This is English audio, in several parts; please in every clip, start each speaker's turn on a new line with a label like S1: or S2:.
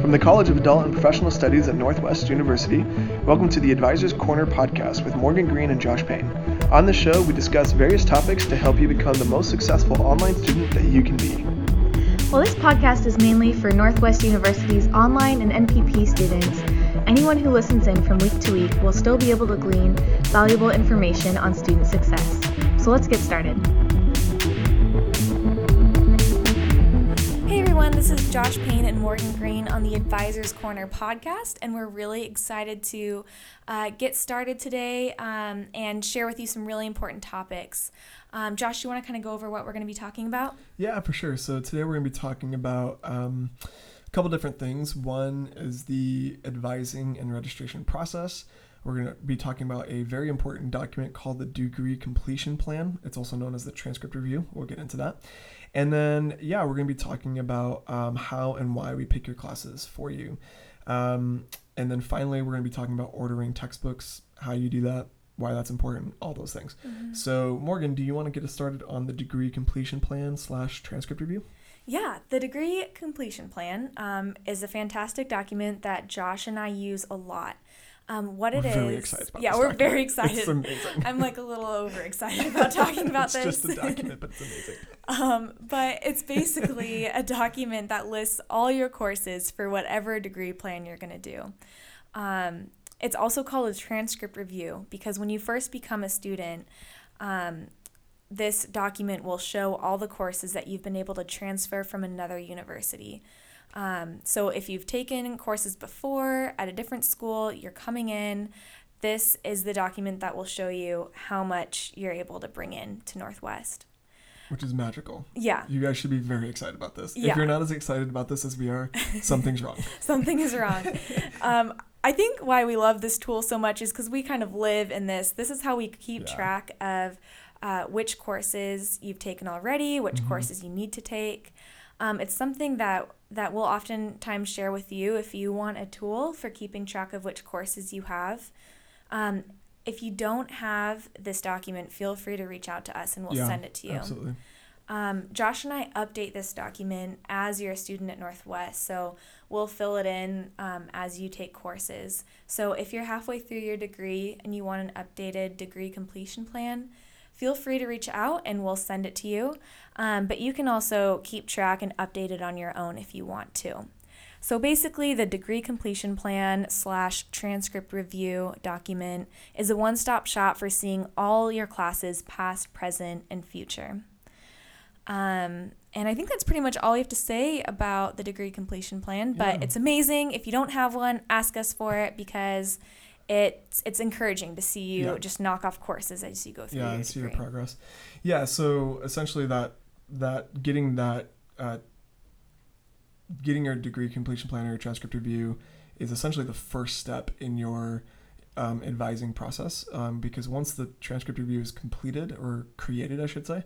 S1: From the College of Adult and Professional Studies at Northwest University, welcome to the Advisors Corner podcast with Morgan Green and Josh Payne. On the show, we discuss various topics to help you become the most successful online student that you can be.
S2: Well, this podcast is mainly for Northwest University's online and NPP students. Anyone who listens in from week to week will still be able to glean valuable information on student success. So let's get started. Everyone, this is Josh Payne and Morgan Green on the Advisors Corner podcast, and we're really excited to uh, get started today um, and share with you some really important topics. Um, Josh, you want to kind of go over what we're going to be talking about?
S1: Yeah, for sure. So today we're going to be talking about um, a couple different things. One is the advising and registration process. We're going to be talking about a very important document called the Degree Completion Plan. It's also known as the Transcript Review. We'll get into that. And then, yeah, we're going to be talking about um, how and why we pick your classes for you. Um, and then finally, we're going to be talking about ordering textbooks, how you do that, why that's important, all those things. Mm-hmm. So, Morgan, do you want to get us started on the degree completion plan slash transcript review?
S2: Yeah, the degree completion plan um, is a fantastic document that Josh and I use a lot. Um, what it
S1: we're
S2: is,
S1: yeah,
S2: we're
S1: document.
S2: very excited.
S1: It's amazing.
S2: I'm like a little overexcited about talking about
S1: it's
S2: this.
S1: It's just a document, but it's amazing.
S2: um, but it's basically a document that lists all your courses for whatever degree plan you're going to do. Um, it's also called a transcript review because when you first become a student, um, this document will show all the courses that you've been able to transfer from another university. Um, so if you've taken courses before at a different school, you're coming in, this is the document that will show you how much you're able to bring in to Northwest.
S1: Which is magical.
S2: Yeah.
S1: You guys should be very excited about this.
S2: Yeah.
S1: If you're not as excited about this as we are, something's wrong.
S2: Something is wrong. um, I think why we love this tool so much is because we kind of live in this. This is how we keep yeah. track of uh, which courses you've taken already, which mm-hmm. courses you need to take. Um, it's something that that we'll oftentimes share with you if you want a tool for keeping track of which courses you have. Um, if you don't have this document, feel free to reach out to us and we'll
S1: yeah,
S2: send it to you.
S1: Absolutely.
S2: Um, Josh and I update this document as you're a student at Northwest, so we'll fill it in um, as you take courses. So if you're halfway through your degree and you want an updated degree completion plan, feel free to reach out and we'll send it to you. Um, but you can also keep track and update it on your own if you want to. So basically, the degree completion plan slash transcript review document is a one stop shop for seeing all your classes, past, present, and future. Um, and I think that's pretty much all we have to say about the degree completion plan. But yeah. it's amazing. If you don't have one, ask us for it because it's it's encouraging to see you yeah. just knock off courses as you go through.
S1: Yeah,
S2: and
S1: see your progress. Yeah, so essentially that that getting that uh, getting your degree completion plan or your transcript review is essentially the first step in your um, advising process um, because once the transcript review is completed or created, I should say,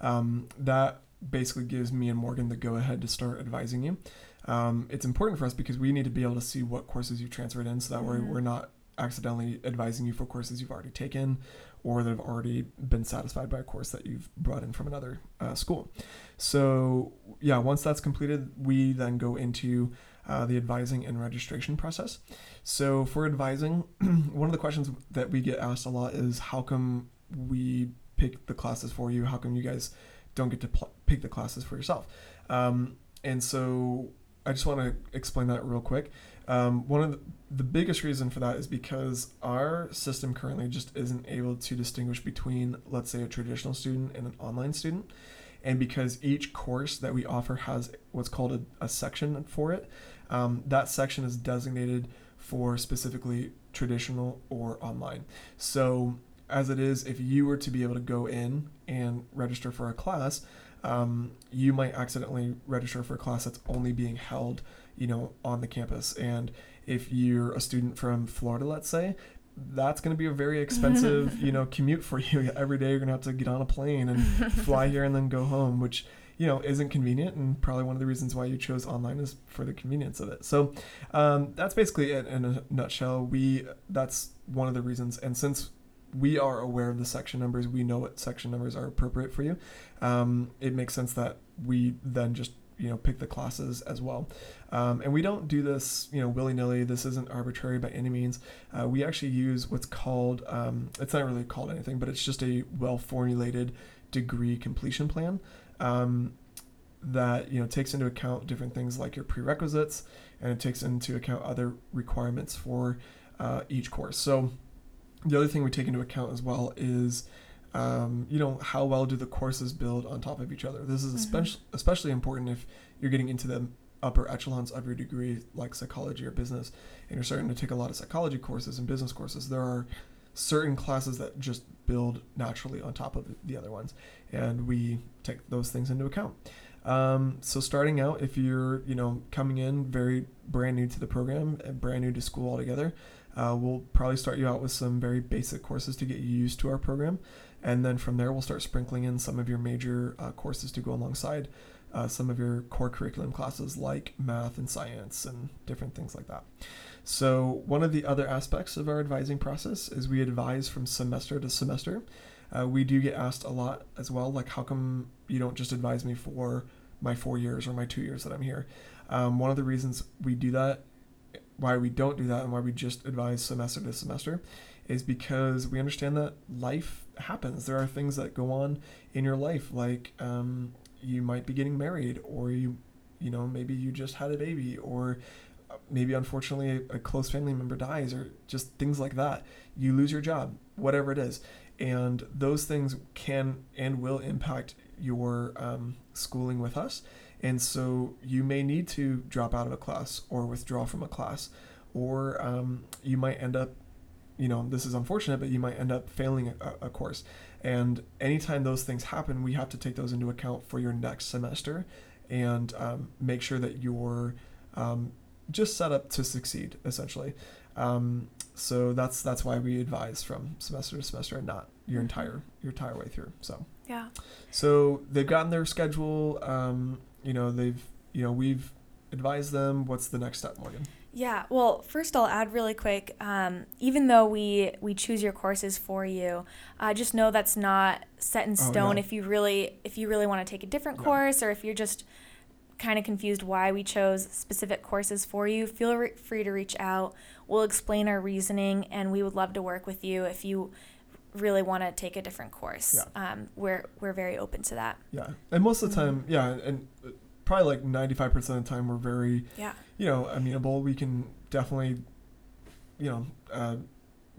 S1: um, that basically gives me and Morgan the go ahead to start advising you. Um, it's important for us because we need to be able to see what courses you transferred in so that mm-hmm. way we're not accidentally advising you for courses you've already taken or that have already been satisfied by a course that you've brought in from another uh, school. So, yeah, once that's completed, we then go into uh, the advising and registration process. So, for advising, one of the questions that we get asked a lot is how come we pick the classes for you? How come you guys don't get to pl- pick the classes for yourself? Um, and so, I just want to explain that real quick. Um, one of the, the biggest reason for that is because our system currently just isn't able to distinguish between, let's say, a traditional student and an online student. And because each course that we offer has what's called a, a section for it, um, that section is designated for specifically traditional or online. So, as it is, if you were to be able to go in and register for a class, um, you might accidentally register for a class that's only being held you know, on the campus. And if you're a student from Florida, let's say, that's going to be a very expensive, you know, commute for you. Every day you're going to have to get on a plane and fly here and then go home, which, you know, isn't convenient. And probably one of the reasons why you chose online is for the convenience of it. So um, that's basically it in a nutshell. We, that's one of the reasons. And since we are aware of the section numbers. We know what section numbers are appropriate for you. Um, it makes sense that we then just you know pick the classes as well. Um, and we don't do this you know willy-nilly. This isn't arbitrary by any means. Uh, we actually use what's called um, it's not really called anything but it's just a well formulated degree completion plan um, that you know takes into account different things like your prerequisites and it takes into account other requirements for uh, each course. So the other thing we take into account as well is um, you know, how well do the courses build on top of each other? This is
S2: Mm-hmm.
S1: especially especially important if you're getting into the upper echelons of your degree, like psychology or business, and you're starting to take a lot of psychology courses and business courses. There are certain classes that just build naturally on top of the other ones, and we take those things into account. Um, so starting out, if you're you know coming in very brand new to the program and brand new to school altogether, uh, we'll probably start you out with some very basic courses to get you used to our program, and then from there we'll start sprinkling in some of your major uh, courses to go alongside uh, some of your core curriculum classes like math and science and different things like that. So one of the other aspects of our advising process is we advise from semester to semester. Uh, we do get asked a lot as well, like how come you don't just advise me for my four years or my two years that I'm here? Um, one of the reasons we do that, why we don't do that, and why we just advise semester to semester, is because we understand that life happens. There are things that go on in your life, like um, you might be getting married, or you, you know, maybe you just had a baby, or uh, maybe unfortunately a, a close family member dies, or just things like that. You lose your job, whatever it is, and those things can and will impact your um, schooling with us. And so you may need to drop out of a class or withdraw from a class, or um, you might end up, you know, this is unfortunate, but you might end up failing a, a course. And anytime those things happen, we have to take those into account for your next semester and um, make sure that you're um, just set up to succeed, essentially. Um, so that's that's why we advise from semester to semester and not your entire your entire way through. So
S2: Yeah.
S1: so they've gotten their schedule. Um, you know they've you know we've advised them. What's the next step, Morgan?
S2: Yeah. Well, first I'll add really quick. Um, even though we we choose your courses for you, uh, just know that's not set in
S1: Oh,
S2: stone. If you really if you really want to take a different
S1: Yeah.
S2: course, or if you're just kind of confused why we chose specific courses for you, feel re- free to reach out. We'll explain our reasoning, and we would love to work with you if you really want to take a different course.
S1: Yeah.
S2: Um, we're we're very open to that.
S1: Yeah, and most of the
S2: Mhm.
S1: time, yeah, and uh, probably like ninety five percent of the time, we're very
S2: Yeah.
S1: you know amenable. We can definitely you know uh,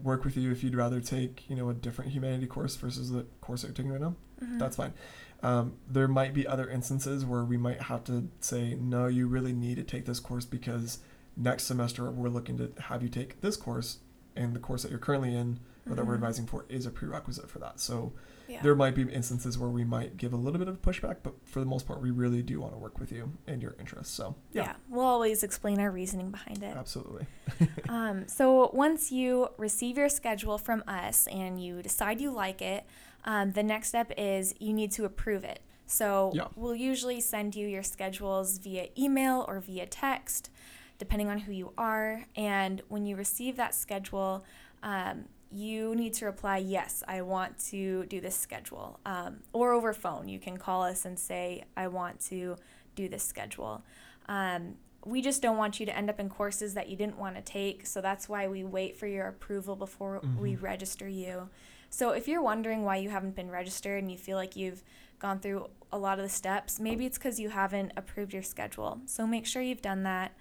S1: work with you if you'd rather take you know a different humanity course versus the course that you're taking right now.
S2: Mhm.
S1: That's fine. Um, there might be other instances where we might have to say, no, you really need to take this course because next semester we're looking to have you take this course, and the course that you're currently in or that we're advising for is a prerequisite for that. So
S2: yeah.
S1: there might be instances where we might give a little bit of pushback, but for the most part, we really do want to work with you and your interests. So
S2: yeah.
S1: yeah,
S2: We'll always explain our reasoning behind it.
S1: absolutely.
S2: Um, so once you receive your schedule from us and you decide you like it, um, the next step is you need to approve it. So
S1: Yeah.
S2: we'll usually send you your schedules via email or via text, depending on who you are. And when you receive that schedule, um, you need to reply, yes, I want to do this schedule. Um, or over phone, you can call us and say, I want to do this schedule. Um, we just don't want you to end up in courses that you didn't want to take. So that's why we wait for your approval before we
S1: Mhm.
S2: register you. So if you're wondering why you haven't been registered and you feel like you've gone through a lot of the steps, maybe it's because you haven't approved your schedule. So make sure you've done that.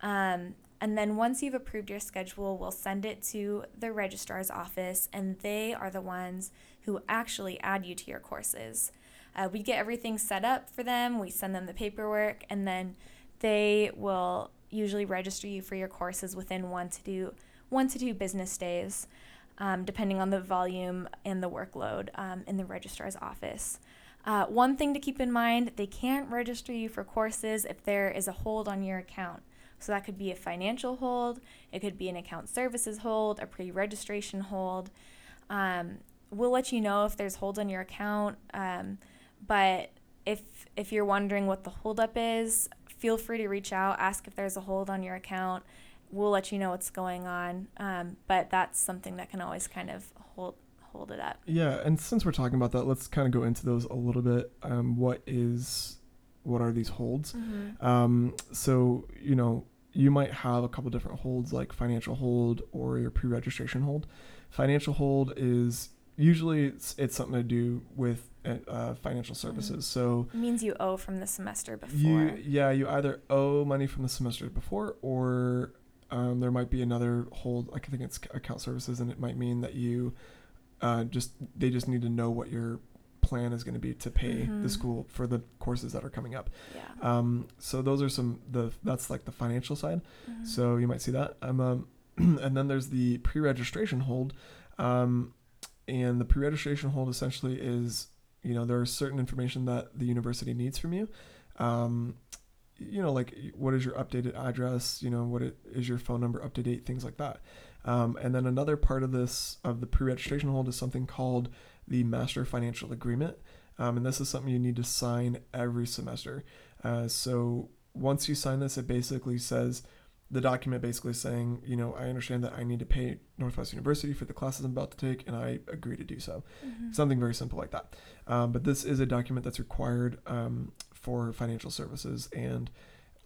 S2: Um, and then once you've approved your schedule, we'll send it to the registrar's office, and they are the ones who actually add you to your courses. Uh, we get everything set up for them, we send them the paperwork, and then they will usually register you for your courses within one to two, one to two business days, um, depending on the volume and the workload um, in the registrar's office. Uh, one thing to keep in mind they can't register you for courses if there is a hold on your account. So that could be a financial hold, it could be an account services hold, a pre registration hold. Um, we'll let you know if there's holds on your account. Um, but if if you're wondering what the holdup is, feel free to reach out, ask if there's a hold on your account. We'll let you know what's going on. Um, but that's something that can always kind of hold hold it up.
S1: Yeah, and since we're talking about that, let's kind of go into those a little bit. Um, what is, what are these holds?
S2: Mm-hmm.
S1: Um, so you know, you might have a couple different holds, like financial hold or your pre-registration hold. Financial hold is usually it's, it's something to do with uh, financial services. So
S2: It means you owe from the semester before.
S1: you, yeah, you either owe money from the semester before, or um, there might be another hold. Like I think it's account services, and it might mean that you uh, just they just need to know what your plan is going to be to pay the
S2: Mhm.
S1: school for the courses that are coming up.
S2: yeah.
S1: Um, so those are some the that's like the financial side.
S2: Mhm.
S1: So you might see that. Um, um, and then there's the pre-registration hold, um, and the pre-registration hold essentially is you know there are certain information that the university needs from you. Um, you know, like what is your updated address? You know, what it, is your phone number up to date? Things like that. Um, and then another part of this of the pre-registration hold is something called the master financial agreement, um, and this is something you need to sign every semester. Uh, so once you sign this, it basically says the document basically saying, you know, I understand that I need to pay Northwest University for the classes I'm about to take, and I agree to do so.
S2: Mhm.
S1: Something very simple like that. Um, but this is a document that's required um, for financial services, and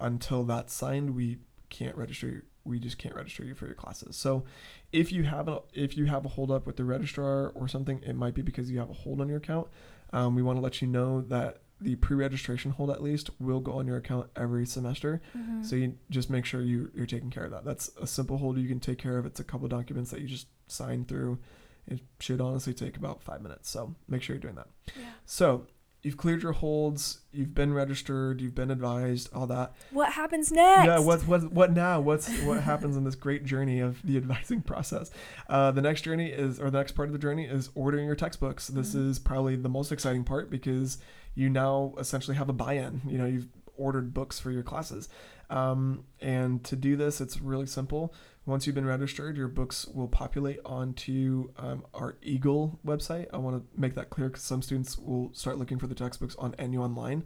S1: until that's signed, we can't register. We just can't register you for your classes. So, if you have a if you have a hold up with the registrar or something, it might be because you have a hold on your account. Um, we want to let you know that the pre-registration hold at least will go on your account every semester.
S2: Mhm.
S1: So you just make sure you you're taking care of that. That's a simple hold you can take care of. It's a couple documents that you just sign through. It should honestly take about five minutes. So make sure you're doing that.
S2: yeah.
S1: So you've cleared your holds, you've been registered, you've been advised, all that.
S2: What happens next?
S1: Yeah, what what what now? What's what happens in this great journey of the advising process? Uh, the next journey is, or the next part of the journey is ordering your textbooks. This
S2: Mhm.
S1: is probably the most exciting part because you now essentially have a buy-in. You know, you've ordered books for your classes, um, and to do this, it's really simple. Once you've been registered, your books will populate onto um, our Eagle website. I want to make that clear because some students will start looking for the textbooks on NU Online,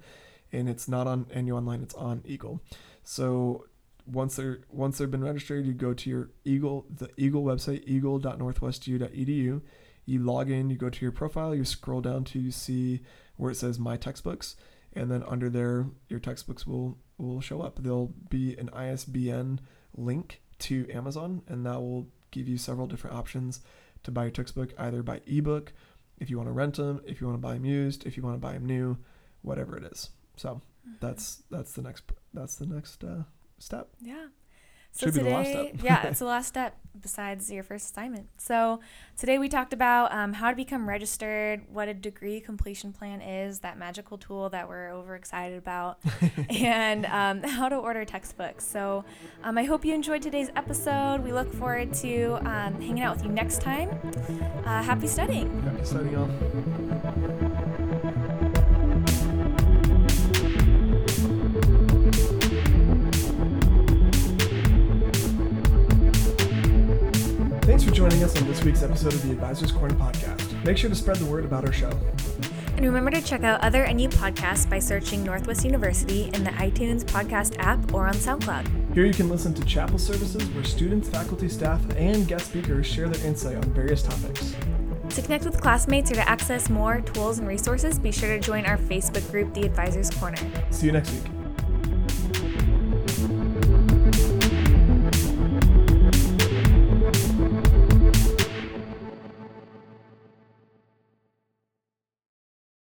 S1: and it's not on NU Online; it's on Eagle. So once they're once they've been registered, you go to your Eagle the Eagle website eagle.northwestu.edu. You log in, you go to your profile, you scroll down to you see where it says My Textbooks, and then under there your textbooks will will show up. There'll be an ISBN link to Amazon, and that will give you several different options to buy your textbook, either by ebook, if you want to rent them, if you want to buy them used, if you want to buy them new, whatever it is. So
S2: Mhm.
S1: that's that's the next that's the next uh, step.
S2: Yeah. So
S1: Should be the
S2: today,
S1: last step.
S2: yeah, it's the last step besides your first assignment. So today we talked about um, how to become registered, what a degree completion plan is, that magical tool that we're overexcited about, and um, how to order textbooks. So um, I hope you enjoyed today's episode. We look forward to um, hanging out with you next time. Uh, happy studying.
S1: Happy studying off. Joining us on this week's episode of the Advisors Corner podcast. Make sure to spread the word about our show.
S2: And remember to check out other NU podcasts by searching Northwest University in the iTunes podcast app or on SoundCloud.
S1: Here you can listen to chapel services where students, faculty, staff, and guest speakers share their insight on various topics.
S2: To connect with classmates or to access more tools and resources, be sure to join our Facebook group, The Advisors Corner.
S1: See you next week.